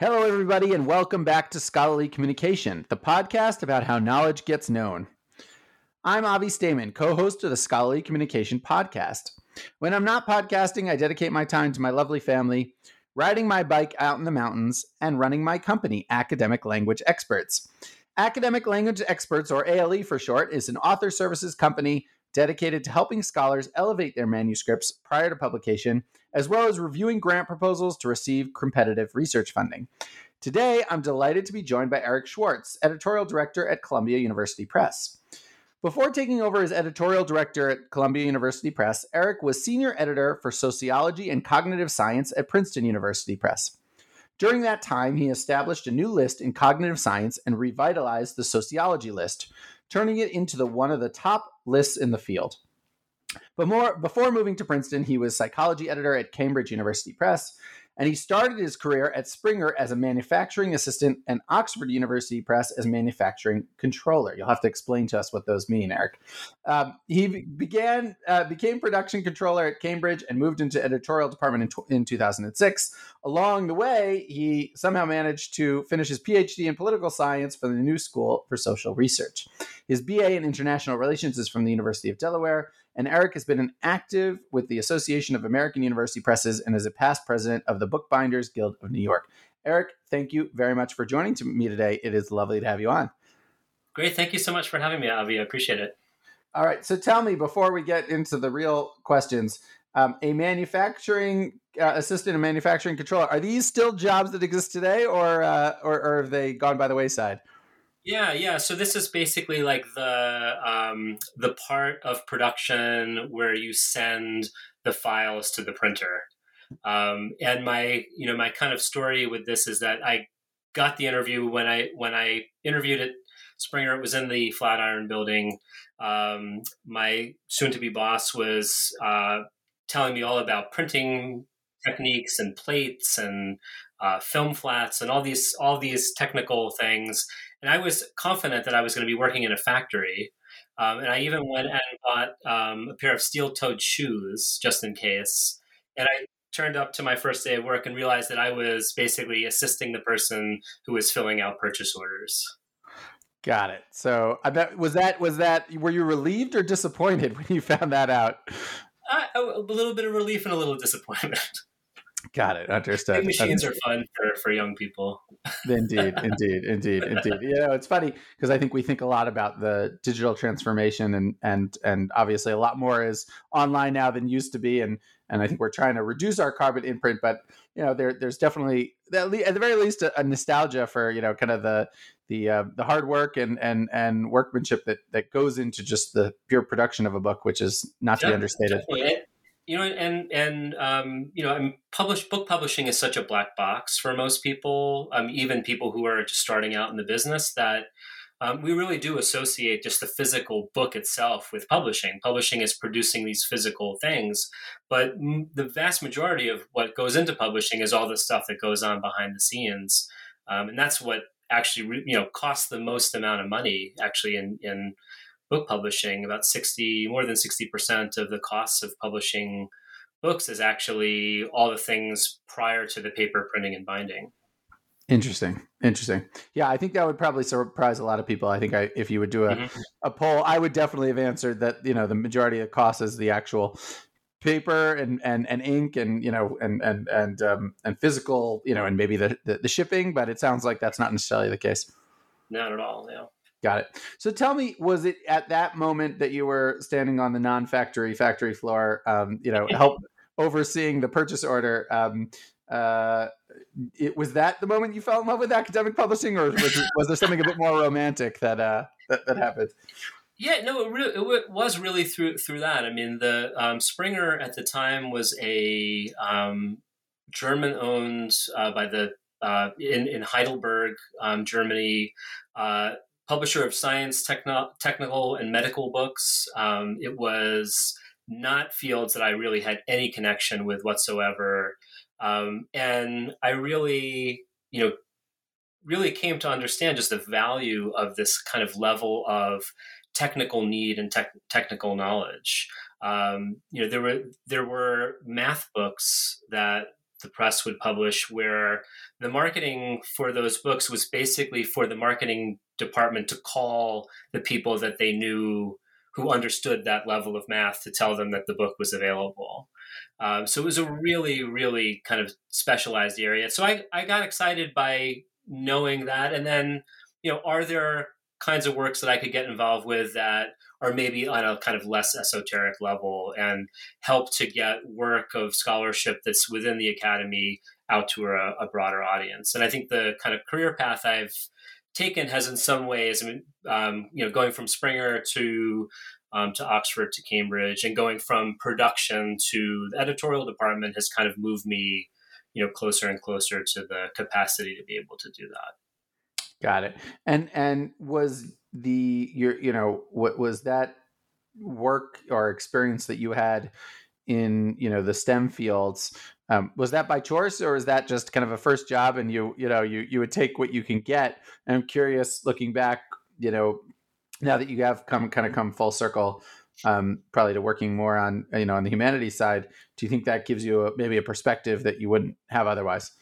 Hello, everybody, and welcome back to Scholarly Communication, the podcast about how knowledge gets known. I'm Avi Staiman, co host of the Scholarly Communication podcast. When I'm not podcasting, I dedicate my time to my lovely family, riding my bike out in the mountains, and running my company, Academic Language Experts. Academic Language Experts, or ALE for short, is an author services company dedicated to helping scholars elevate their manuscripts prior to publication as well as reviewing grant proposals to receive competitive research funding. Today, I'm delighted to be joined by Eric Schwartz, editorial director at Columbia University Press. Before taking over as editorial director at Columbia University Press, Eric was senior editor for sociology and cognitive science at Princeton University Press. During that time, he established a new list in cognitive science and revitalized the sociology list, turning it into the one of the top lists in the field. But more before moving to Princeton, he was psychology editor at Cambridge University Press, and he started his career at Springer as a manufacturing assistant and Oxford University Press as manufacturing controller. You'll have to explain to us what those mean, Eric. Um, he began uh, became production controller at Cambridge and moved into editorial department in, in 2006. Along the way, he somehow managed to finish his PhD in political science from the New School for Social Research. His BA in international relations is from the University of Delaware and Eric has been an active with the Association of American University Presses and is a past president of the Bookbinders Guild of New York. Eric, thank you very much for joining me today. It is lovely to have you on. Great. Thank you so much for having me, Avi. I appreciate it. All right. So tell me, before we get into the real questions, um, a manufacturing uh, assistant and manufacturing controller, are these still jobs that exist today or, uh, or, or have they gone by the wayside? Yeah, yeah. So this is basically like the um, the part of production where you send the files to the printer. Um, and my you know my kind of story with this is that I got the interview when I when I interviewed at Springer. It was in the Flatiron Building. Um, my soon-to-be boss was uh, telling me all about printing techniques and plates and uh, film flats and all these all these technical things and I was confident that I was going to be working in a factory. Um, and I even went and bought um, a pair of steel toed shoes just in case. And I turned up to my first day of work and realized that I was basically assisting the person who was filling out purchase orders. Got it. So I bet was that was that were you relieved or disappointed when you found that out? Uh, a little bit of relief and a little disappointment. Got it. Understood. Machines Understood. are fun for, for young people. indeed, indeed, indeed, indeed. You know, it's funny because I think we think a lot about the digital transformation, and and and obviously a lot more is online now than used to be, and and I think we're trying to reduce our carbon imprint. But you know, there there's definitely at the very least a, a nostalgia for you know kind of the the uh, the hard work and and and workmanship that that goes into just the pure production of a book, which is not to be understated. Definitely you know, and and um, you know, I'm published book publishing is such a black box for most people, um, even people who are just starting out in the business. That um, we really do associate just the physical book itself with publishing. Publishing is producing these physical things, but the vast majority of what goes into publishing is all the stuff that goes on behind the scenes, um, and that's what actually you know costs the most amount of money actually in in book publishing. About sixty, more than sixty percent of the costs of publishing books is actually all the things prior to the paper printing and binding. Interesting. Interesting. Yeah, I think that would probably surprise a lot of people. I think I, if you would do a, mm-hmm. a poll, I would definitely have answered that, you know, the majority of the cost is the actual paper and, and, and ink and, you know, and, and, and, um, and physical, you know, and maybe the, the, the shipping, but it sounds like that's not necessarily the case. Not at all. Yeah. Got it. So tell me, was it at that moment that you were standing on the non-factory factory floor, um, you know, help overseeing the purchase order? Um, uh, it, was that the moment you fell in love with academic publishing, or was, was there something a bit more romantic that uh, that, that happened? Yeah, no, it, really, it was really through through that. I mean, the um, Springer at the time was a um, German owned uh, by the uh, in in Heidelberg, um, Germany. Uh, publisher of science, techno- technical, and medical books. Um, it was not fields that I really had any connection with whatsoever. Um, and I really, you know, really came to understand just the value of this kind of level of technical need and tech, technical knowledge. Um, you know, there were there were math books that the press would publish where the marketing for those books was basically for the marketing department to call the people that they knew who understood that level of math to tell them that the book was available. Um, so it was a really, really kind of specialized area. So I, I got excited by knowing that. And then, you know, are there kinds of works that I could get involved with that are maybe on a kind of less esoteric level and help to get work of scholarship that's within the academy out to a, a broader audience. And I think the kind of career path I've taken has in some ways, I um, you know, going from Springer to um, to Oxford to Cambridge, and going from production to the editorial department has kind of moved me, you know, closer and closer to the capacity to be able to do that. Got it. And and was the your you know what was that work or experience that you had in you know the STEM fields um, was that by choice or is that just kind of a first job and you you know you you would take what you can get? And I'm curious, looking back, you know, now that you have come kind of come full circle, um, probably to working more on you know on the humanities side. Do you think that gives you a, maybe a perspective that you wouldn't have otherwise?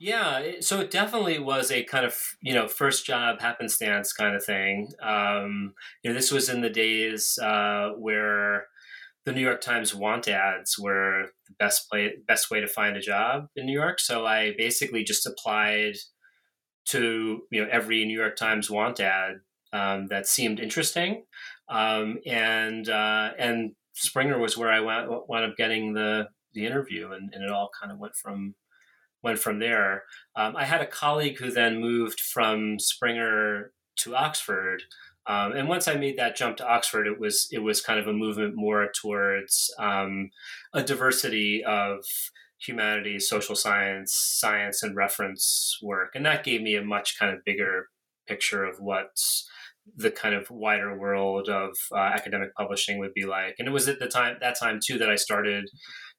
Yeah, so it definitely was a kind of you know first job happenstance kind of thing. Um, you know, this was in the days uh, where the New York Times want ads were the best play, best way to find a job in New York. So I basically just applied to you know every New York Times want ad um, that seemed interesting, um, and uh, and Springer was where I wound, wound up getting the the interview, and, and, it all kind of went from went from there. Um, I had a colleague who then moved from Springer to Oxford. Um, and once I made that jump to Oxford, it was it was kind of a movement more towards um, a diversity of humanities, social science, science, and reference work, and that gave me a much kind of bigger picture of what the kind of wider world of uh, academic publishing would be like. And it was at the time that time too that I started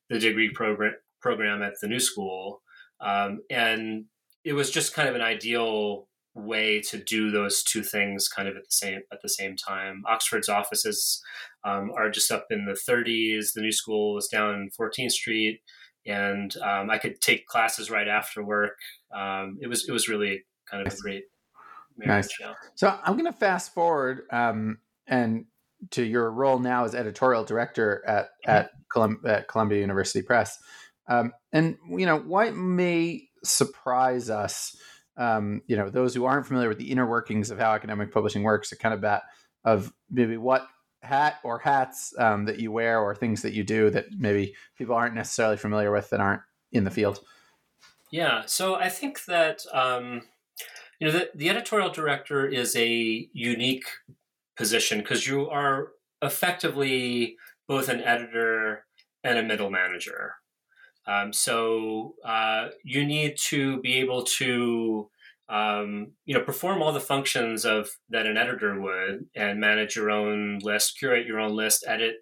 the degree program program at the New School, um, and it was just kind of an ideal way to do those two things kind of at the same at the same time. Oxford's offices um, are just up in the 30s. The new school is down 14th Street, and um, I could take classes right after work. Um, it was it was really kind of a great marriage. Nice. Yeah. So I'm going to fast forward um, and to your role now as editorial director at mm-hmm. at, Colum- at Columbia University Press. Um, and you know what may surprise us um, you know, those who aren't familiar with the inner workings of how academic publishing works, a kind of bat of maybe what hat or hats um, that you wear or things that you do that maybe people aren't necessarily familiar with that aren't in the field. Yeah, so I think that um, you know the, the editorial director is a unique position because you are effectively both an editor and a middle manager. Um, so uh, you need to be able to um, you know, perform all the functions of that an editor would, and manage your own list, curate your own list, edit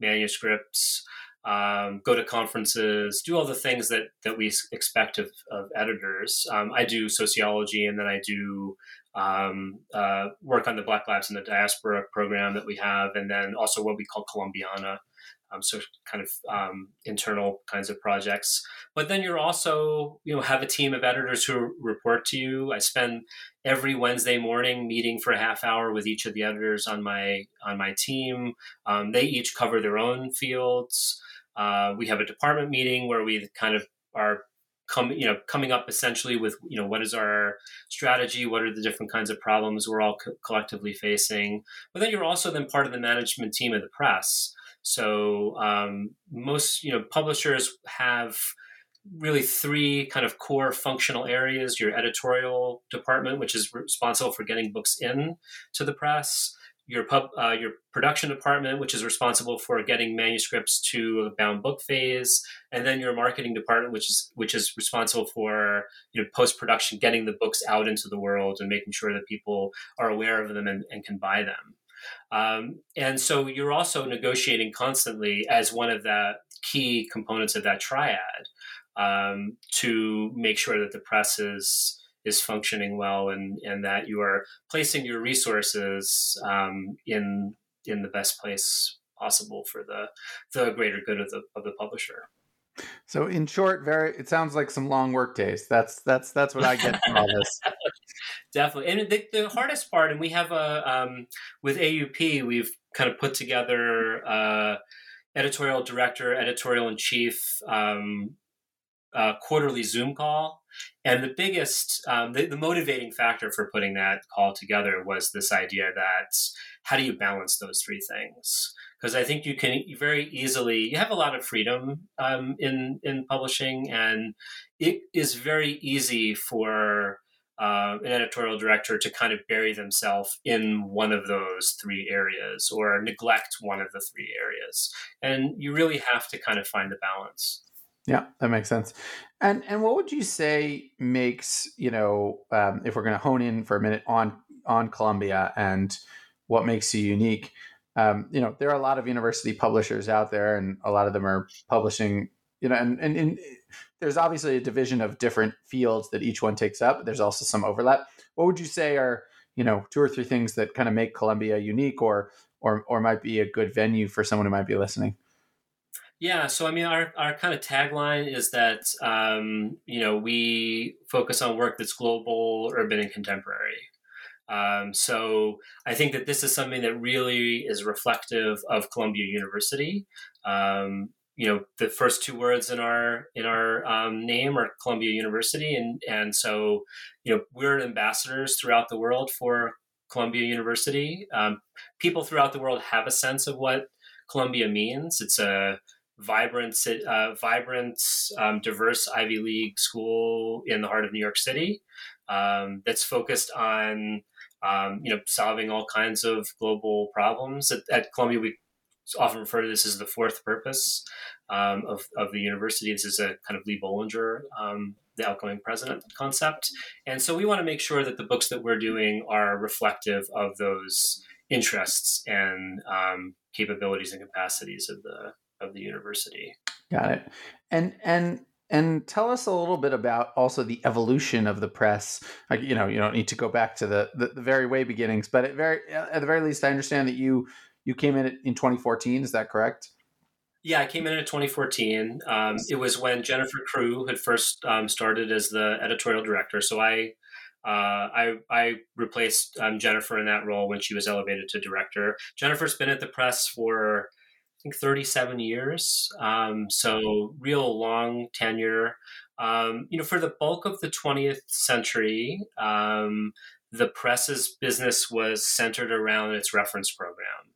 manuscripts, um, go to conferences, do all the things that that we expect of, of editors. Um, I do sociology, and then I do um, uh, work on the Black Lives in the Diaspora program that we have, and then also what we call Columbiana. Um, so kind of um, internal kinds of projects. But then you're also, you know, have a team of editors who report to you. I spend every Wednesday morning meeting for a half hour with each of the editors on my on my team. Um, they each cover their own fields. Uh, we have a department meeting where we kind of are coming, you know, coming up essentially with, you know, what is our strategy? What are the different kinds of problems we're all co- collectively facing? But then you're also then part of the management team of the press. So um, most, you know, publishers have really three kind of core functional areas. Your editorial department which is responsible for getting books in to the press. Your pub, uh, your production department, which is responsible for getting manuscripts to a bound book phase, and then your marketing department, which is which is responsible for you know post production, getting the books out into the world and making sure that people are aware of them and, and can buy them. Um, and so you're also negotiating constantly as one of the key components of that triad um, to make sure that the press is is functioning well and and that you are placing your resources um, in in the best place possible for the the greater good of the of the publisher. So in short, very it sounds like some long work days. That's that's that's what I get from all this. Definitely, and the, the, hardest part, and we have a um, with AUP, we've kind of put together uh, editorial director, editorial in chief, um, uh, quarterly Zoom call. And the biggest, um, the, the, motivating factor for putting that call together was this idea that how do you balance those three things? Because I think you can very easily, you have a lot of freedom um, in, in publishing, and it is very easy for uh, an editorial director to kind of bury themselves in one of those three areas or neglect one of the three areas. And you really have to kind of find the balance. Yeah, that makes sense. And and what would you say makes you know um, if we're going to hone in for a minute on on Columbia and what makes you unique? Um, you know, there are a lot of university publishers out there, and a lot of them are publishing. You know, and, and, and there's obviously a division of different fields that each one takes up. There's also some overlap. What would you say are you know two or three things that kind of make Columbia unique, or or or might be a good venue for someone who might be listening? Yeah, so I mean, our, our kind of tagline is that um, you know we focus on work that's global, urban, and contemporary. Um, so I think that this is something that really is reflective of Columbia University. Um, you know, the first two words in our in our um, name are Columbia University, and and so you know we're ambassadors throughout the world for Columbia University. Um, people throughout the world have a sense of what Columbia means. It's a vibrant, uh, vibrant, um, diverse Ivy League school in the heart of New York City um, that's focused on um, you know solving all kinds of global problems. At, at, Columbia, we often refer to this as the fourth purpose um, of of the university. This is a kind of Lee Bollinger. Um, the outgoing president concept. And so we want to make sure that the books that we're doing are reflective of those interests and um, capabilities and capacities of the of the university. Got it. And and and tell us a little bit about also the evolution of the press. Like, you know, you don't need to go back to the, the, the very way beginnings, but at very at the very least, I understand that you you came in in 2014. Is that correct? Yeah, I came in in 2014. Um, it was when Jennifer Crewe had first um, started as the editorial director. So I uh, I, I replaced um, Jennifer in that role when she was elevated to director. Jennifer's been at the press for I think 37 years. Um, so real long tenure. Um, you know, for the bulk of the 20th century, um, the press's business was centered around its reference program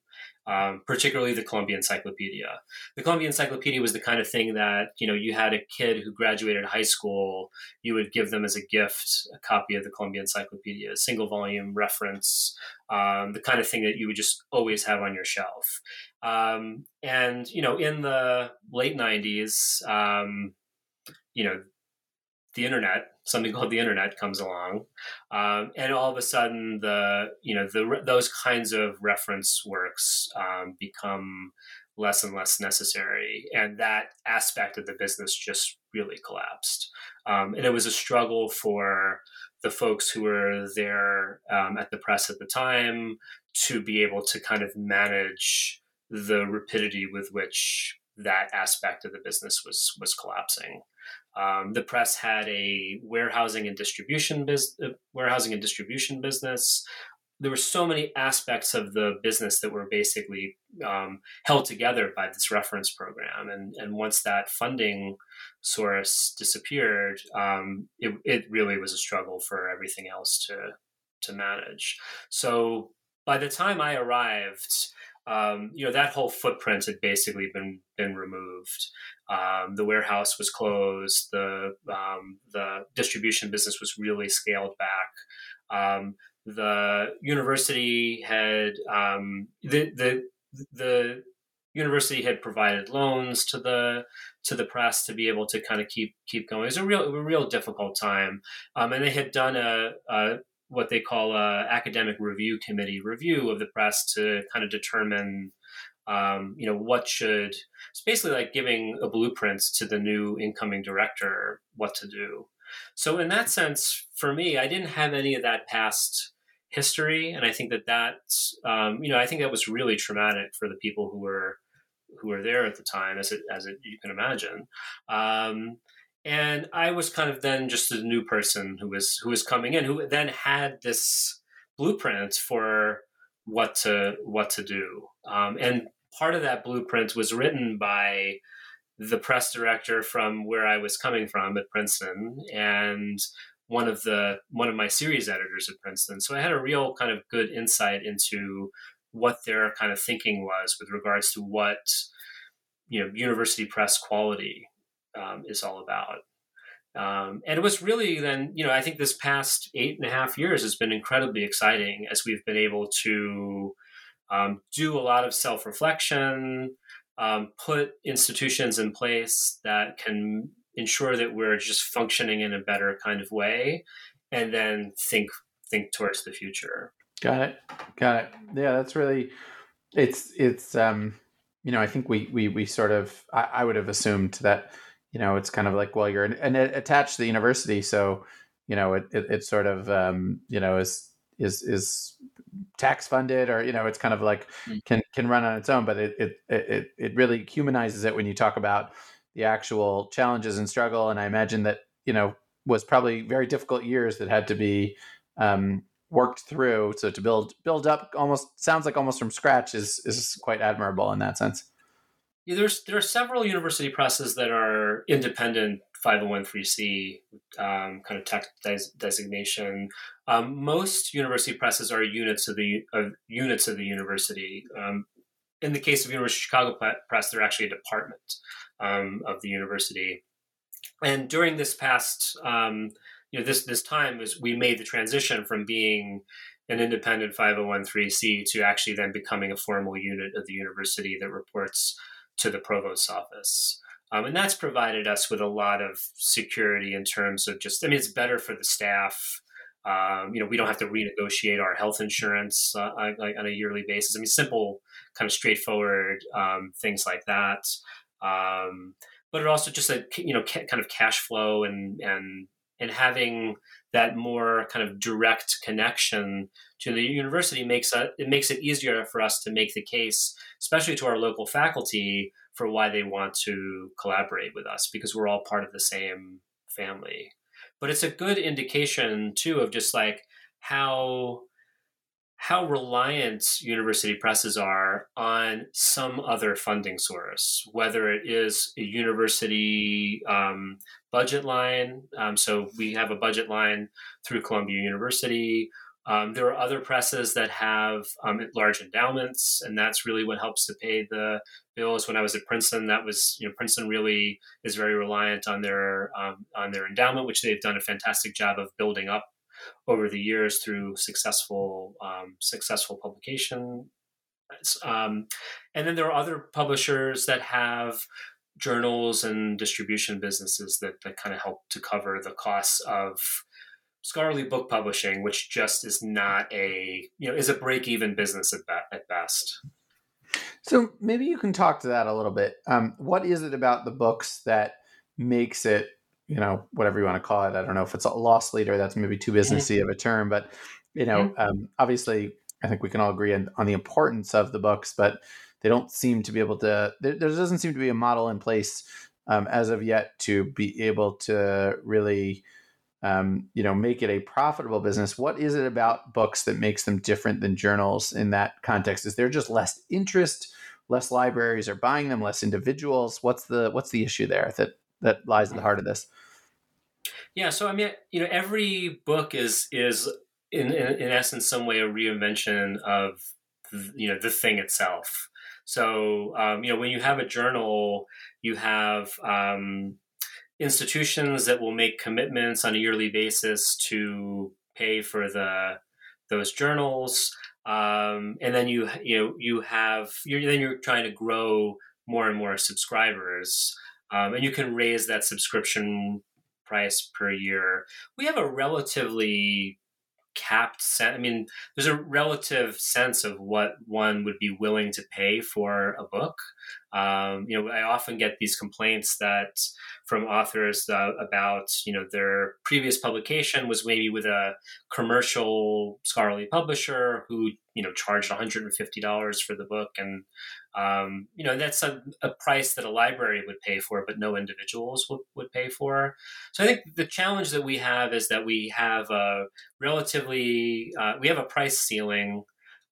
um, particularly the Columbia Encyclopedia. The Columbia Encyclopedia was the kind of thing that you know you had a kid who graduated high school, you would give them as a gift a copy of the Columbia Encyclopedia, a single volume reference, um, the kind of thing that you would just always have on your shelf. Um, and you know, in the late '90s, um, you know, the internet, something called the internet, comes along, um, and all of a sudden the you know the those kinds of reference works um, become less and less necessary, and that aspect of the business just really collapsed. Um, and it was a struggle for the folks who were there um, at the press at the time to be able to kind of manage the rapidity with which that aspect of the business was was collapsing. Um, the press had a warehousing and distribution business, uh, warehousing and distribution business. There were so many aspects of the business that were basically um, held together by this reference program, and and once that funding source disappeared, um, it, it really was a struggle for everything else to to manage. So by the time I arrived, um, you know that whole footprint had basically been been removed. Um, the warehouse was closed. The um, the distribution business was really scaled back. Um, the university had um, the the the university had provided loans to the to the press to be able to kind of keep keep going. It was a real a real difficult time, um, and they had done a, a what they call a academic review committee review of the press to kind of determine um, you know what should it's basically like giving a blueprint to the new incoming director what to do. So in that sense for me i didn't have any of that past history and i think that that um, you know i think that was really traumatic for the people who were who were there at the time as it as it you can imagine. Um, and I was kind of then just a new person who was who was coming in, who then had this blueprint for what to what to do. Um, and part of that blueprint was written by the press director from where I was coming from at Princeton, and one of the one of my series editors at Princeton. So I had a real kind of good insight into what their kind of thinking was with regards to what you know university press quality um, is all about. Um, and it was really then, you know, I think this past eight and a half years has been incredibly exciting as we've been able to um, do a lot of self reflection, um, put institutions in place that can ensure that we're just functioning in a better kind of way, and then think think towards the future. Got it. Got it. Yeah, that's really it's it's um you know I think we we we sort of I, I would have assumed that you know, it's kind of like, well, you're and it attached to the university, so you know, it it, it sort of um, you know is is is tax funded or you know it's kind of like mm. can can run on its own but it it it, it really humanizes it when you talk about the actual challenges and struggle and i imagine that you know was probably very difficult years that had to be um, worked through so to build build up almost sounds like almost from scratch is is quite admirable in that sense yeah, there's there are several university presses that are independent 501c um, kind of tech des- designation. Um, most university presses are units of the of units of the university. Um, in the case of University of Chicago Press, they're actually a department um, of the university. And during this past, um, you know, this this time was we made the transition from being an independent 501c to actually then becoming a formal unit of the university that reports to the provost's office. Um, and that's provided us with a lot of security in terms of just, I mean, it's better for the staff. Um, you know, we don't have to renegotiate our health insurance uh, on a yearly basis. I mean, simple, kind of straightforward um, things like that. Um, but it also just a you know ca- kind of cash flow and and and having that more kind of direct connection to the university makes it, it makes it easier for us to make the case, especially to our local faculty, for why they want to collaborate with us because we're all part of the same family. But it's a good indication too of just like how how reliant university presses are on some other funding source, whether it is a university um, budget line. Um, so we have a budget line through Columbia University. Um, there are other presses that have um, large endowments, and that's really what helps to pay the bills. When I was at Princeton, that was you know Princeton really is very reliant on their um, on their endowment, which they've done a fantastic job of building up over the years through successful um, successful publication. Um, and then there are other publishers that have journals and distribution businesses that, that kind of help to cover the costs of scholarly book publishing, which just is not a you know is a break even business at, be- at best. So maybe you can talk to that a little bit. Um, what is it about the books that makes it, you know, whatever you want to call it? I don't know if it's a loss leader. That's maybe too businessy of a term, but you know, um, obviously, I think we can all agree on, on, the importance of the books, but they don't seem to be able to. There, there doesn't seem to be a model in place um, as of yet to be able to really um, you know make it a profitable business what is it about books that makes them different than journals in that context is there just less interest less libraries are buying them less individuals what's the what's the issue there that that lies at the heart of this? Yeah so i mean you know every book is is in in, in essence some way a reinvention of you know the thing itself. So um, you know when you have a journal you have um, institutions that will make commitments on a yearly basis to pay for the those journals um, and then you you know you have you're, then you're trying to grow more and more subscribers um, and you can raise that subscription price per year we have a relatively capped sense. I mean, there's a relative sense of what one would be willing to pay for a book. Um, you know, I often get these complaints that from authors uh, about you know their previous publication was maybe with a commercial scholarly publisher who you know charged $150 for the book and um, you know that's a, a, price that a library would pay for but no individuals would, would pay for so i think the challenge that we have is that we have a relatively uh, we have a price ceiling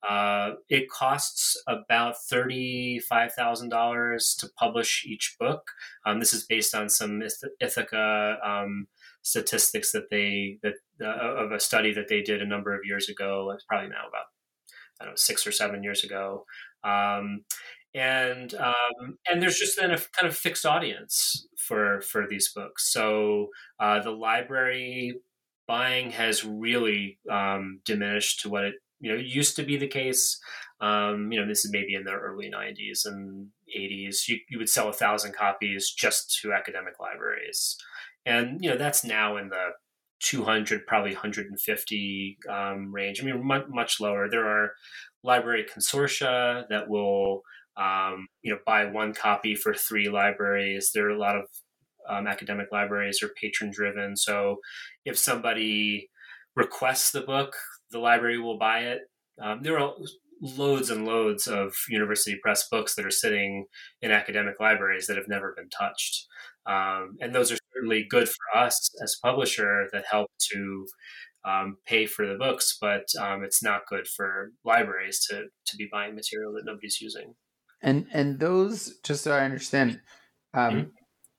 uh, it costs about $35,000 to publish each book. Um, this is based on some Ithaka um, statistics that they that uh, of a study that they did a number of years ago. It's probably now about I don't know six or seven years ago. Um, and um, and there's just then a kind of fixed audience for for these books. So uh, the library buying has really um, diminished to what it you know used to be the case. Um, you know, this is maybe in the early '90s and '80s. You, you would sell a thousand copies just to academic libraries, and you know that's now in the 200, probably 150 um, range. I mean, much, much lower. There are library consortia that will, um, you know, buy one copy for three libraries. There are a lot of um, academic libraries are patron driven. So if somebody requests the book, the library will buy it. Um, there are loads and loads of university press books that are sitting in academic libraries that have never been touched. Um, and those are certainly good for us as a publisher that help to um, pay for the books, but um, it's not good for libraries to to be buying material that nobody's using. And and those, just so I understand, um, mm-hmm.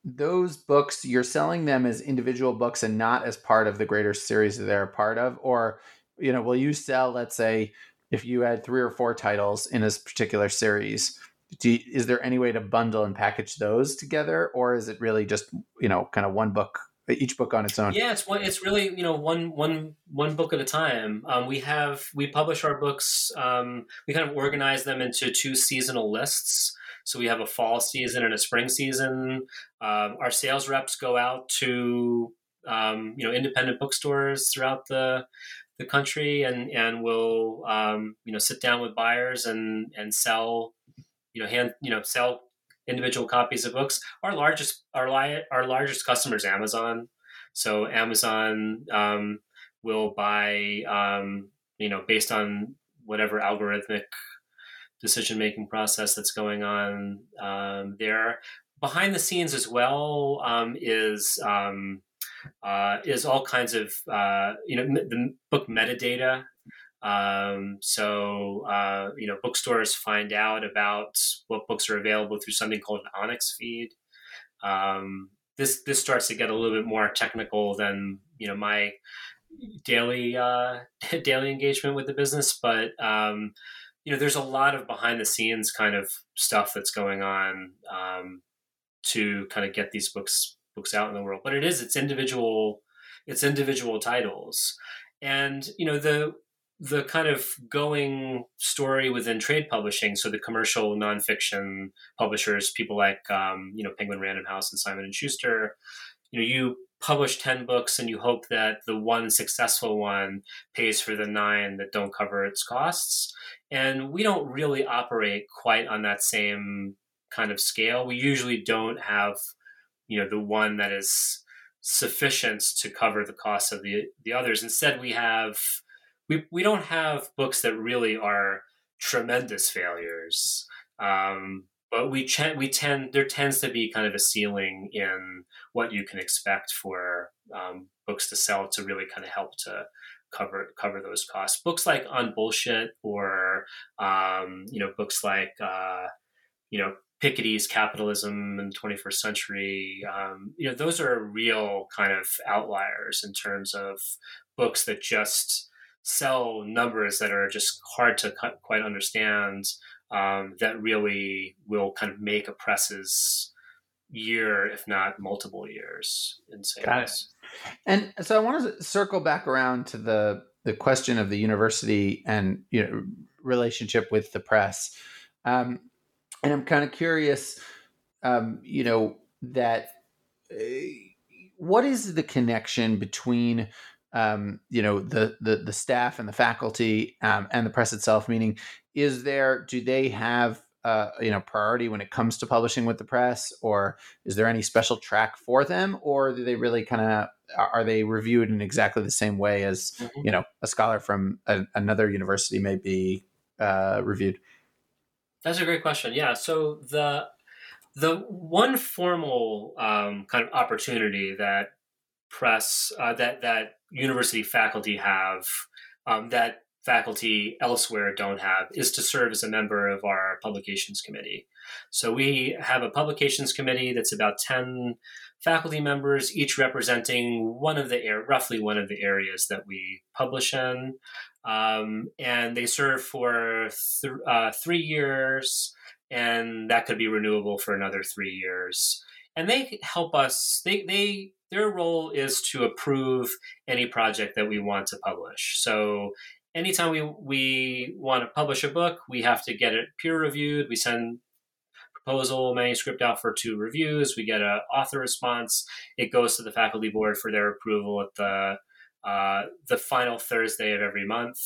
those books you're selling them as individual books and not as part of the greater series that they're a part of, or you know, will you sell, let's say, if you had three or four titles in this particular series? You, is there any way to bundle and package those together, or is it really just you know kind of one book each book on its own. Yeah it's one it's really you know one one one book at a time. Um, we have we publish our books um, we kind of organize them into two seasonal lists. So we have a fall season and a spring season. Um, our sales reps go out to um, you know independent bookstores throughout the the country and and will um, you know sit down with buyers and and sell you know hand you know sell individual copies of books. Our largest our li- our largest customer is Amazon, so Amazon um, will buy um, you know based on whatever algorithmic decision making process that's going on um, there. Behind the scenes as well um, is um, uh, is all kinds of uh, you know the book metadata um, so, uh, you know, bookstores find out about what books are available through something called an ONIX feed. Um, this this starts to get a little bit more technical than you know my daily uh, daily engagement with the business, but um, you know, there's a lot of behind the scenes kind of stuff that's going on um, to kind of get these books books out in the world. But it is it's individual it's individual titles, and you know the the kind of going story within trade publishing. So the commercial nonfiction publishers, people like um, you know Penguin Random House and Simon and Schuster, you know, you publish 10 books and you hope that the one successful one pays for the nine that don't cover its costs. And we don't really operate quite on that same kind of scale. We usually don't have, you know, the one that is sufficient to cover the costs of the the others. Instead, we have we we don't have books that really are tremendous failures. Um, but we ch- we tend there tends to be kind of a ceiling in what you can expect for um, books to sell to really kind of help to cover cover those costs. Books like On Bullshit or um, you know books like uh, you know Piketty's Capitalism in the 21st Century. Um, you know those are real kind of outliers in terms of books that just sell numbers that are just hard to quite understand um, that really will kind of make a press's year, if not multiple years in sales. Got it. And so I want to circle back around to the the question of the university and you know relationship with the press. Um, and I'm kind of curious, um, you know, that uh, what is the connection between um, you know the, the the staff and the faculty um, and the press itself meaning is there do they have uh, you know priority when it comes to publishing with the press or is there any special track for them or do they really kind of are they reviewed in exactly the same way as mm-hmm. you know a scholar from a, another university may be uh, reviewed that's a great question yeah so the the one formal um, kind of opportunity that press uh, that that university faculty have um, that faculty elsewhere don't have is to serve as a member of our publications committee. So we have a publications committee that's about 10 faculty members, each representing one of the roughly one of the areas that we publish in. Um, and they serve for th- uh, three years, and that could be renewable for another three years. And they help us. They they their role is to approve any project that we want to publish. So anytime we we want to publish a book, we have to get it peer reviewed. We send proposal manuscript out for two reviews. We get an author response. It goes to the faculty board for their approval at the uh, the final Thursday of every month.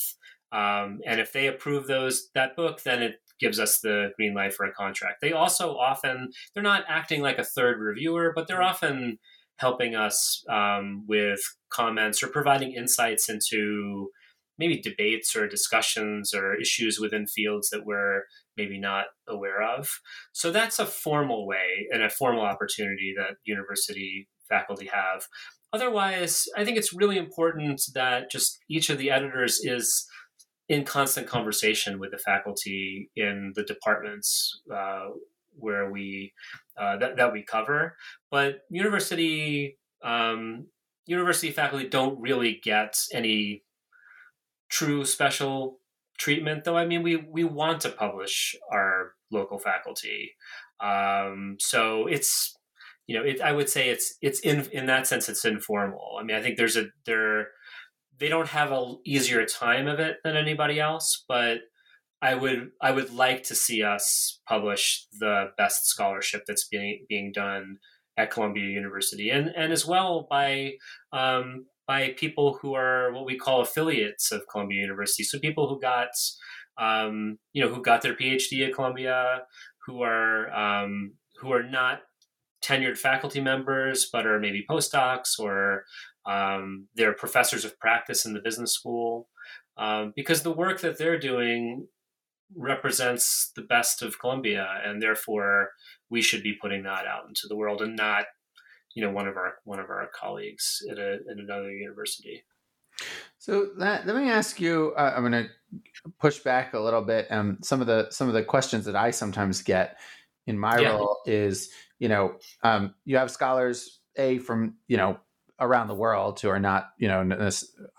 Um, and if they approve those that book, then it gives us the green light for a contract. They also often they're not acting like a third reviewer, but they're often helping us um, with comments or providing insights into maybe debates or discussions or issues within fields that we're maybe not aware of. So that's a formal way and a formal opportunity that university faculty have. Otherwise, I think it's really important that just each of the editors is in constant conversation with the faculty in the departments uh, where we uh, that, that we cover. But university um, university faculty don't really get any true special treatment, though. I mean, we we want to publish our local faculty, um, so it's you know, it, I would say it's it's in in that sense it's informal. I mean, I think there's a there they don't have a easier time of it than anybody else, but I would I would like to see us publish the best scholarship that's being being done at Columbia University, and and as well by um, by people who are what we call affiliates of Columbia University. So people who got, um, you know, who got their PhD at Columbia, who are um, who are not tenured faculty members, but are maybe postdocs or um, they're professors of practice in the business school. Um, because the work that they're doing represents the best of Columbia, and therefore we should be putting that out into the world and not you know one of our one of our colleagues at, a, at another university. So that, let me ask you. Uh, I'm going to push back a little bit. Um, some of the some of the questions that I sometimes get in my yeah. role is, you know, um, you have scholars a from you know around the world who are not you know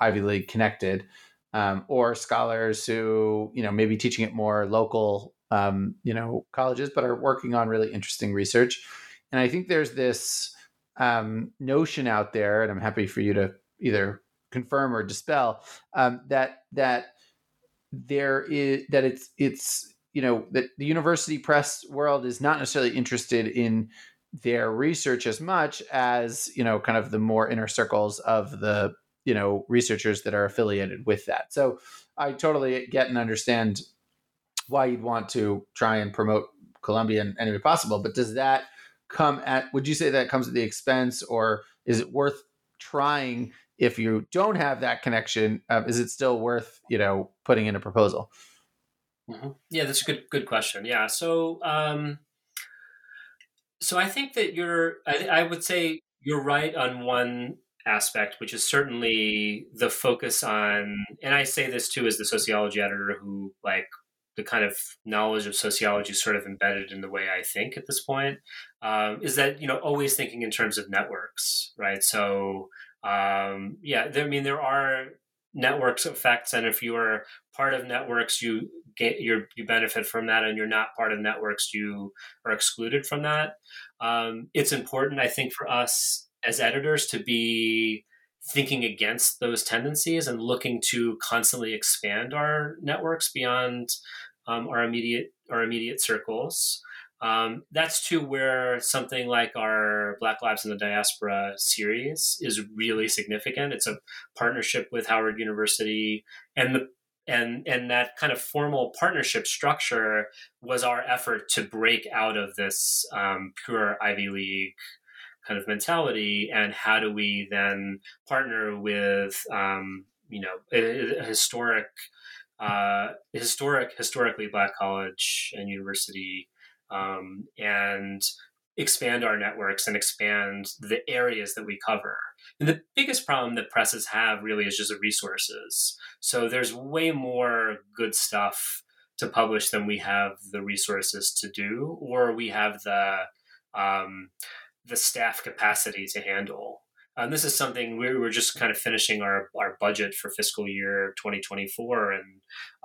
Ivy League connected, um, or scholars who you know maybe teaching at more local um, you know colleges, but are working on really interesting research. And I think there's this um, notion out there, and I'm happy for you to either confirm or dispel um, that that there is that it's it's you know that the university press world is not necessarily interested in their research as much as you know kind of the more inner circles of the you know researchers that are affiliated with that. So i totally get and understand why you'd want to try and promote columbia in any way possible but does that come at would you say that comes at the expense or is it worth trying if you don't have that connection? Uh, is it still worth you know putting in a proposal? Mm-hmm. yeah that's a good good question. Yeah so um so i think that you're I, I would say you're right on one aspect which is certainly the focus on and i say this too as the sociology editor who like the kind of knowledge of sociology sort of embedded in the way I think at this point um, is that you know always thinking in terms of networks, right? So um, yeah, I mean there are networks effects, and if you are part of networks, you get you you benefit from that, and you're not part of networks, you are excluded from that. Um, it's important, I think, for us as editors to be thinking against those tendencies and looking to constantly expand our networks beyond um, our immediate our immediate circles. Um, that's too where something like our Black Lives in the Diaspora series is really significant. It's a partnership with Howard University, and the and and that kind of formal partnership structure was our effort to break out of this um, pure Ivy League kind of mentality and how do we then partner with um, you know a, a historic uh, historic historically black college and university um, and expand our networks and expand the areas that we cover. And the biggest problem that presses have really is just the resources. So there's way more good stuff to publish than we have the resources to do or we have the um, the staff capacity to handle. And this is something we were just kind of finishing our, our budget for fiscal year 2024. And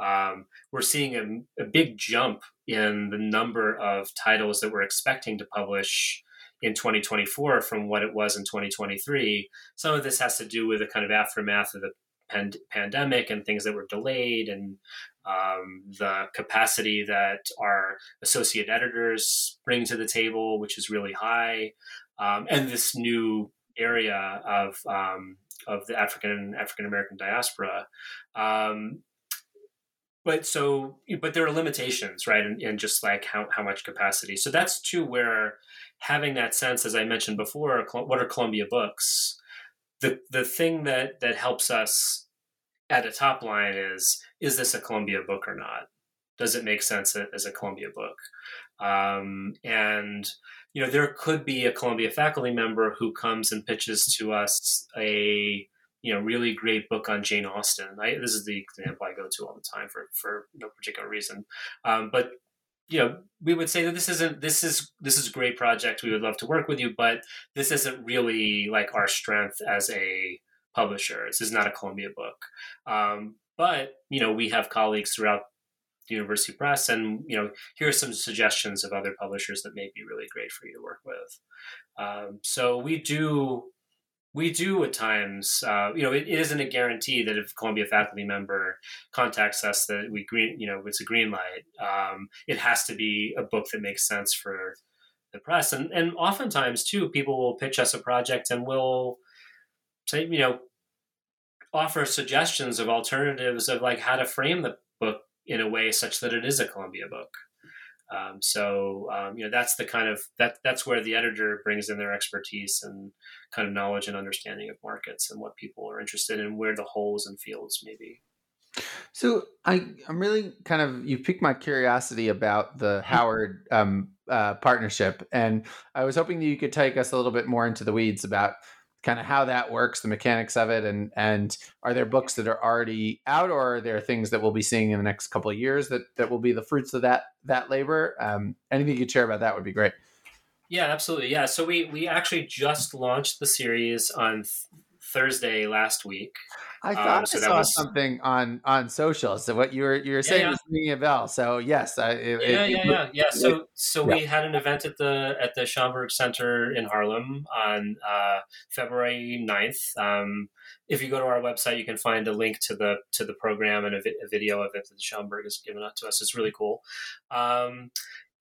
um, we're seeing a, a, big jump in the number of titles that we're expecting to publish in 2024 from what it was in 2023. Some of this has to do with the kind of aftermath of the pand- pandemic and things that were delayed and um, the capacity that our associate editors bring to the table, which is really high, um, and this new area of um, of the African African American diaspora. Um, but so, but there are limitations, right? And, and just like how, how much capacity. So that's too where having that sense, as I mentioned before, what are Columbia books? The the thing that that helps us at a top line is is this a Columbia book or not? Does it make sense as a Columbia book? Um, and you know, there could be a Columbia faculty member who comes and pitches to us a you know really great book on Jane Austen. I, this is the example I go to all the time for for no particular reason, um, but you know we would say that this isn't this is this is a great project we would love to work with you but this isn't really like our strength as a publisher. This is not a Columbia book. Um, but, you know, we have colleagues throughout the University Press, and, you know, here are some suggestions of other publishers that may be really great for you to work with. Um, so we do we do at times, uh, you know, it, it isn't a guarantee that if Columbia faculty member contacts us that we green, you know, it's a green light. Um, it has to be a book that makes sense for the press, and and oftentimes too, people will pitch us a project and we'll say, you know, offer suggestions of alternatives of like how to frame the book in a way such that it is a Columbia book. Um, so um, you know that's the kind of that that's where the editor brings in their expertise and kind of knowledge and understanding of markets and what people are interested in, where the holes and fields may be. So I I'm really kind of you piqued my curiosity about the Howard um, uh, partnership, and I was hoping that you could take us a little bit more into the weeds about kind of how that works, the mechanics of it, and and are there books that are already out, or are there things that we'll be seeing in the next couple of years that that will be the fruits of that that labor? Um, anything you could share about that would be great. Yeah, absolutely. Yeah, so we we actually just launched the series on Thursday last week. I thought um, so I saw was... something on on social. So what you were you were saying yeah, yeah. was ringing a bell. So yes, I, it, yeah, it, yeah, yeah, yeah. So so we had an event at the at the Schomburg Center in Harlem on uh, February 9th. Um, if you go to our website, you can find a link to the to the program and a, vi- a video of it that the Schomburg has given out to us. It's really cool. Um,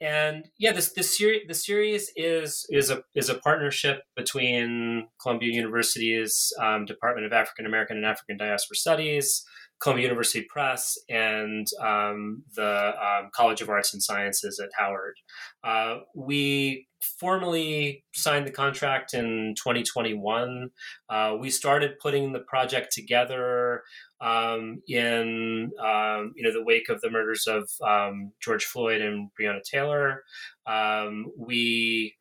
and yeah, this this series the series is is a is a partnership between Columbia University's um, Department of African American and African Diaspora Studies, Columbia University Press, and um, the um, College of Arts and Sciences at Howard. Uh, we formally signed the contract in 2021. Uh, we started putting the project together um, in um, you know the wake of the murders of um, George Floyd and Breonna Taylor. Um, we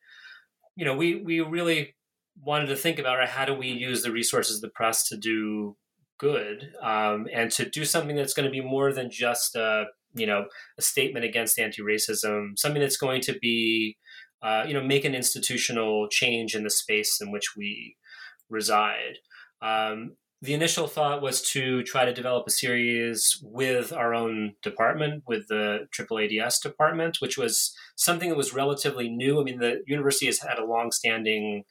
you know we we really wanted to think about right, how do we use the resources of the press to do good um, and to do something that's going to be more than just a you know a statement against anti-racism, something that's going to be uh, you know make an institutional change in the space in which we reside. Um, the initial thought was to try to develop a series with our own department, with the AAADS department, which was something that was relatively new. I mean, the university has had a longstanding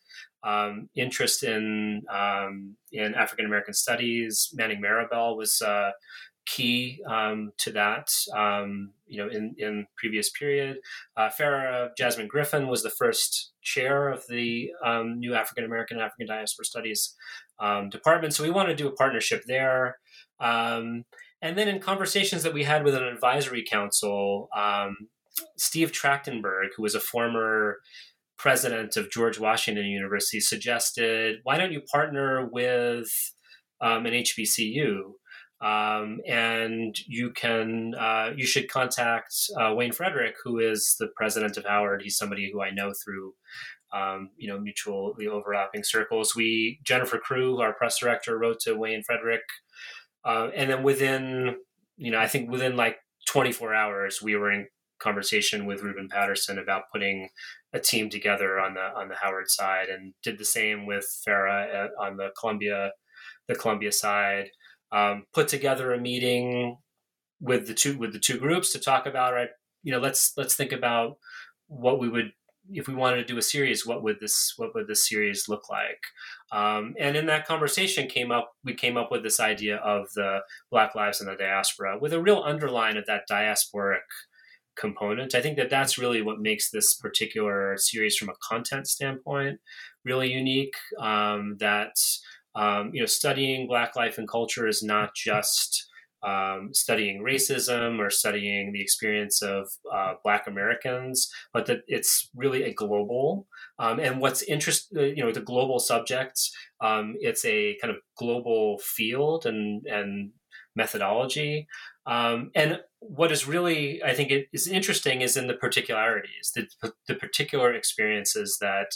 um, interest in um, in African American studies. Manning Marable was uh, key um, to that. You know, in in previous period, uh, Farah Jasmine Griffin was the first chair of the um, new African American African Diaspora Studies um, department. So we want to do a partnership there. Um, and then in conversations that we had with an advisory council, um, Steve Trachtenberg, who was a former president of George Washington University, suggested, why don't you partner with um, an HBCU? Um, and you can uh, you should contact uh, Wayne Frederick, who is the president of Howard. He's somebody who I know through um, you know mutually overlapping circles. We Jennifer Crewe, our press director, wrote to Wayne Frederick, uh, and then within you know I think within like 24 hours we were in conversation with Rubin Patterson about putting a team together on the on the Howard side, and did the same with Farah on the Columbia the Columbia side. Um, put together a meeting with the two with the two groups to talk about right. You know, let's let's think about what we would if we wanted to do a series, what would this what would this series look like? Um, and in that conversation came up we came up with this idea of the Black Lives in the Diaspora with a real underline of that diasporic component. I think that that's really what makes this particular series from a content standpoint really unique. Um, that um, you know studying Black life and culture is not just um, studying racism or studying the experience of uh, Black Americans, but that it's really a global. Um, and what's interesting, uh, you know, the global subjects, um, it's a kind of global field and and methodology. Um, and what is really, I think, it is interesting is in the particularities, the, the particular experiences that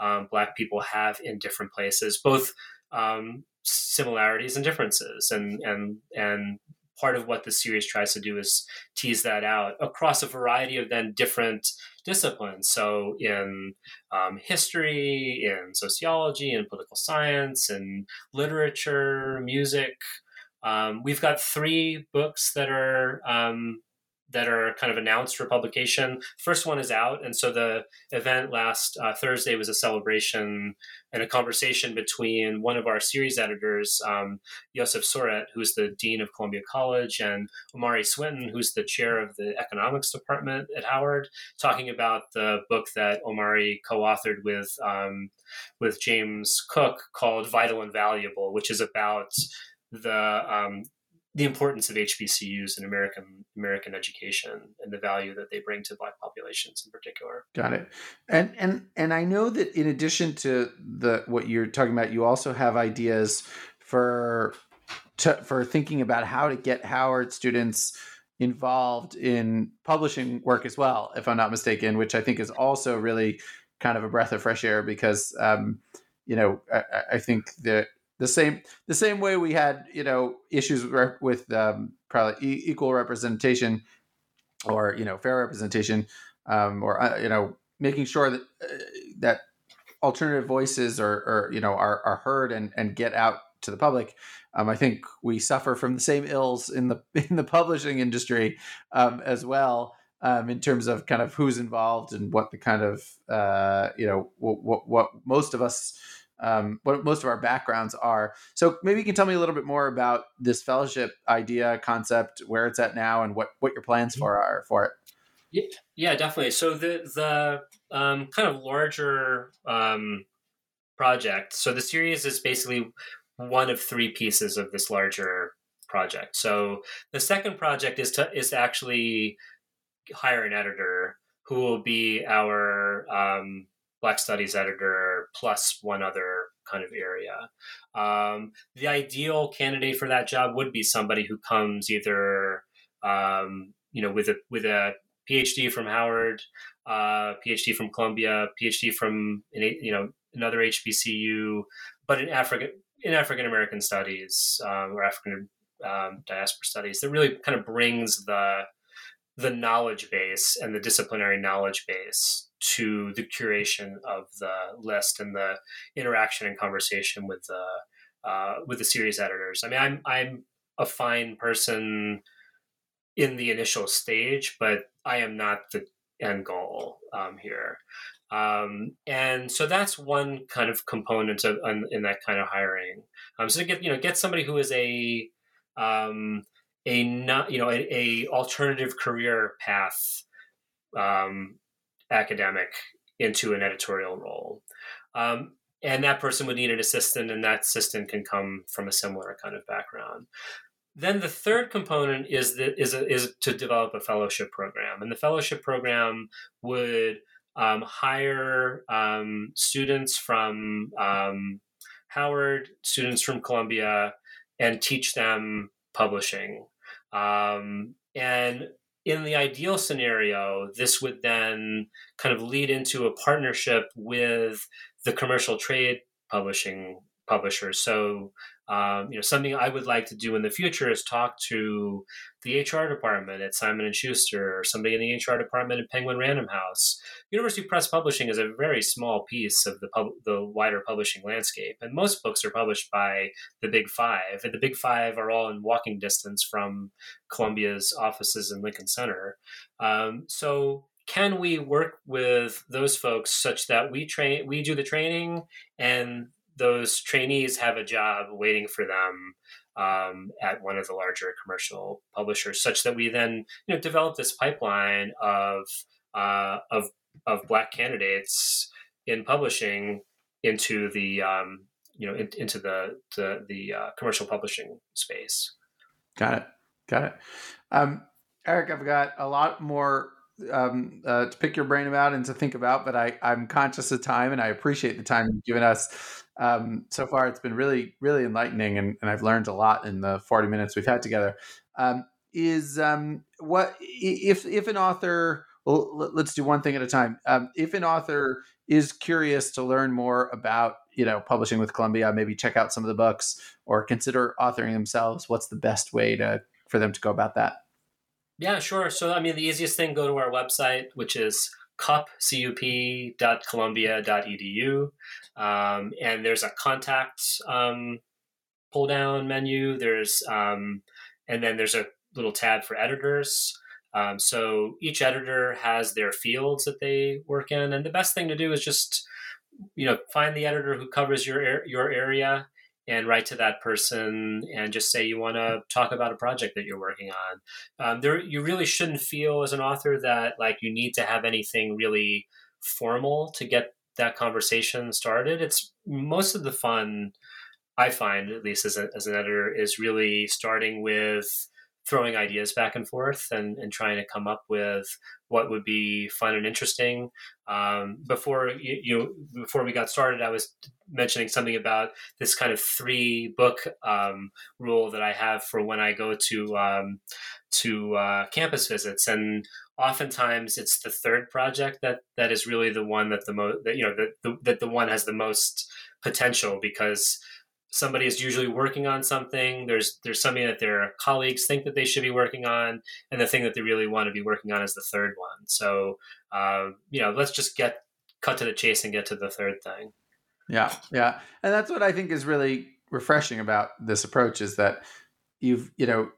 um, Black people have in different places, both um, similarities and differences. And and and part of what the series tries to do is tease that out across a variety of then different disciplines. So in um, history in sociology in political science and literature music um, we've got three books that are um, that are kind of announced for publication. First one is out, and so the event last uh, Thursday was a celebration and a conversation between one of our series editors, um, Yosef Sorett, who's the dean of Columbia College, and Omari Swinton, who's the chair of the economics department at Howard, talking about the book that Omari co-authored with um, with James Cook called "Vital and Valuable," which is about the um, the importance of HBCUs in American American education and the value that they bring to Black populations in particular. Got it. And and and I know that in addition to the what you're talking about, you also have ideas for to, for thinking about how to get Howard students involved in publishing work as well, if I'm not mistaken, which I think is also really kind of a breath of fresh air because um, you know I, I think that the same the same way we had you know issues with, um, probably equal representation or you know fair representation um, or uh, you know making sure that uh, that alternative voices are, are you know are, are heard and and get out to the public. Um, I think we suffer from the same ills in the in the publishing industry um, as well. Um, in terms of kind of who's involved and what the kind of uh, you know what, what, what most of us um, what most of our backgrounds are. So maybe you can tell me a little bit more about this fellowship idea, concept, where it's at now, and what what your plans for are for it. Yeah, yeah definitely. So the the um, kind of larger um, project. So the series is basically one of three pieces of this larger project. So the second project is to is to actually hire an editor who will be our um, Black Studies editor plus one other kind of area. Um, the ideal candidate for that job would be somebody who comes either, um, you know, with a with a PhD from Howard, uh, PhD from Columbia, PhD from you know another HBCU, but in African in African American studies um, or African um, diaspora studies that really kind of brings the the knowledge base and the disciplinary knowledge base to the curation of the list and the interaction and conversation with the uh, with the series editors. I mean, I'm I'm a fine person in the initial stage, but I am not the end goal um, here. Um, and so that's one kind of component of in, in that kind of hiring. Um, so to get you know get somebody who is a um, a not you know a, a alternative career path um, academic into an editorial role. Um, and that person would need an assistant, and that assistant can come from a similar kind of background. Then the third component is that is a, is to develop a fellowship program, and the fellowship program would um, hire um, students from um, Howard, students from Columbia, and teach them publishing. Um, and in the ideal scenario, this would then kind of lead into a partnership with the commercial trade publishing publishers. So um, you know, something I would like to do in the future is talk to the HR department at Simon and Schuster, or somebody in the HR department at Penguin Random House. University Press Publishing is a very small piece of the pub- the wider publishing landscape, and most books are published by the Big Five, and the Big Five are all in walking distance from Columbia's offices in Lincoln Center. Um, so can we work with those folks such that we train we do the training and those trainees have a job waiting for them um, at one of the larger commercial publishers, such that we then you know develop this pipeline of uh, of of black candidates in publishing into the um, you know in, into the the, the uh, commercial publishing space. Got it. Got it. Um, Eric, I've got a lot more um, uh, to pick your brain about and to think about, but I, I'm conscious of time and I appreciate the time you've given us um, so far it's been really really enlightening and, and i've learned a lot in the 40 minutes we've had together. Um, is um, what if if an author well let's do one thing at a time. Um, if an author is curious to learn more about you know publishing with columbia maybe check out some of the books or consider authoring themselves what's the best way to for them to go about that? Yeah sure. So i mean the easiest thing go to our website which is cup.columbia.edu. Um, and there's a contact um, pull down menu. There's, um, and then there's a little tab for editors. Um, so each editor has their fields that they work in. And the best thing to do is just, you know, find the editor who covers your, your area and write to that person and just say you want to talk about a project that you're working on. Um, there, you really shouldn't feel as an author that like you need to have anything really formal to get that conversation started. It's most of the fun I find, at least as, a, as an editor, is really starting with throwing ideas back and forth and, and trying to come up with what would be fun and interesting. Um, before you, you, before we got started, I was mentioning something about this kind of three book um, rule that I have for when I go to um, to uh, campus visits, and oftentimes it's the third project that that is really the one that the most that you know that the, that the one has the most potential because somebody is usually working on something there's there's something that their colleagues think that they should be working on and the thing that they really want to be working on is the third one so uh, you know let's just get cut to the chase and get to the third thing. Yeah, yeah, and that's what I think is really refreshing about this approach is that you've you know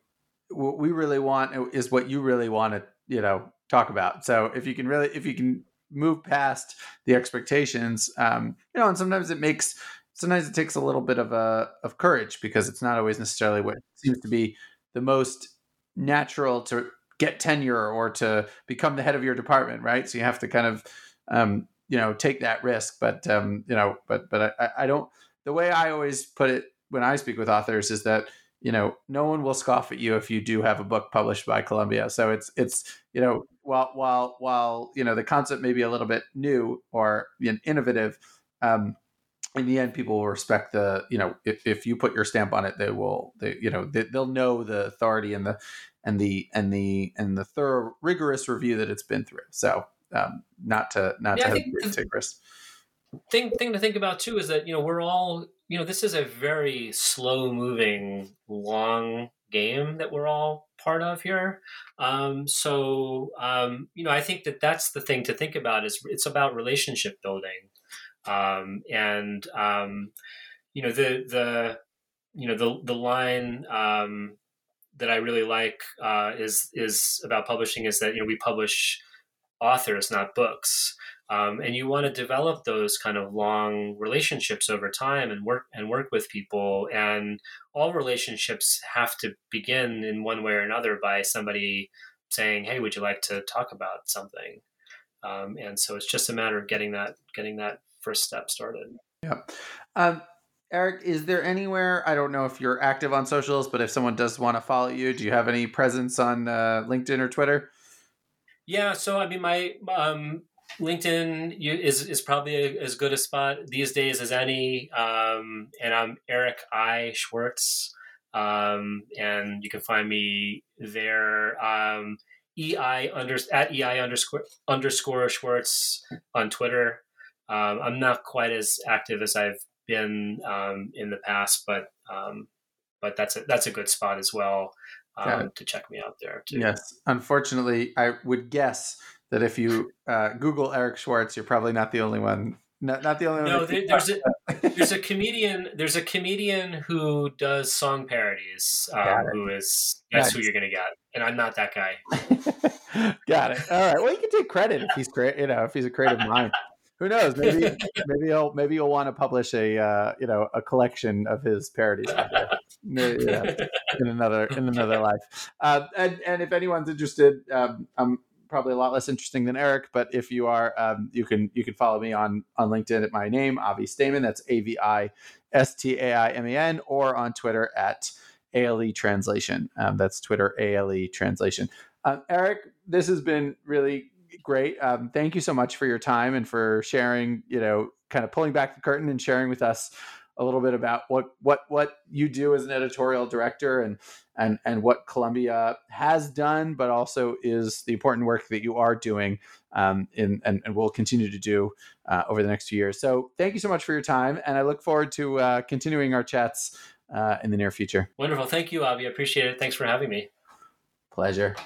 what we really want is what you really want to you know talk about. So if you can really if you can move past the expectations, um, you know, and sometimes it makes sometimes it takes a little bit of a of courage because it's not always necessarily what seems to be the most natural to get tenure or to become the head of your department, right? So you have to kind of um, you know take that risk but um you know but but I, I don't the way i always put it when i speak with authors is that you know no one will scoff at you if you do have a book published by columbia so it's it's you know while while while you know the concept may be a little bit new or innovative um in the end people will respect the you know if, if you put your stamp on it they will they you know they, they'll know the authority and the and the and the and the thorough rigorous review that it's been through so um, not to not yeah, to have take risks. Thing thing to think about too is that you know we're all you know this is a very slow moving long game that we're all part of here. Um, so um, you know I think that that's the thing to think about is it's about relationship building, um, and um, you know the the you know the the line um, that I really like uh, is is about publishing is that you know we publish authors, not books. Um, and you want to develop those kind of long relationships over time and work and work with people. And all relationships have to begin in one way or another by somebody saying, "Hey, would you like to talk about something?" Um, and so it's just a matter of getting that getting that first step started. Yeah. Um, Eric, is there anywhere? I don't know if you're active on socials, but if someone does want to follow you, do you have any presence on uh, LinkedIn or Twitter? Yeah, so I mean, my um, LinkedIn is is probably a, as good a spot these days as any. Um, and I'm Eric I Schwartz, um, and you can find me there. Um, EI under at EI underscore underscore Schwartz on Twitter. Um, I'm not quite as active as I've been um, in the past, but um, but that's a, that's a good spot as well um, to check me out there too. Yes, unfortunately, I would guess that if you uh, Google Eric Schwartz, you're probably not the only one. Not, not the only no, one. No, there's a there's a comedian. There's a comedian who does song parodies. Um, who is that's who you're gonna get, and I'm not that guy. Got it. All right. Well, you can take credit if he's great. You know, if he's a creative mind who knows? Maybe maybe you'll maybe you'll want to publish a uh, you know a collection of his parodies yeah, in another in another life. Uh, and and if anyone's interested, um, I'm probably a lot less interesting than Eric, but if you are, um, you can you can follow me on on LinkedIn at my name Avi Staiman. That's A V I S T A I M A N, or on Twitter at ALE Translation. Um, that's Twitter ALE Translation. Uh, Eric, this has been really great. Um, thank you so much for your time and for sharing. You know, kind of pulling back the curtain and sharing with us a little bit about what what what you do as an editorial director and and and what Columbia has done, but also is the important work that you are doing um, in and, and will continue to do uh, over the next few years. So thank you so much for your time, and I look forward to uh, continuing our chats uh, in the near future. Wonderful, thank you, Avi. I appreciate it. Thanks for having me. Pleasure.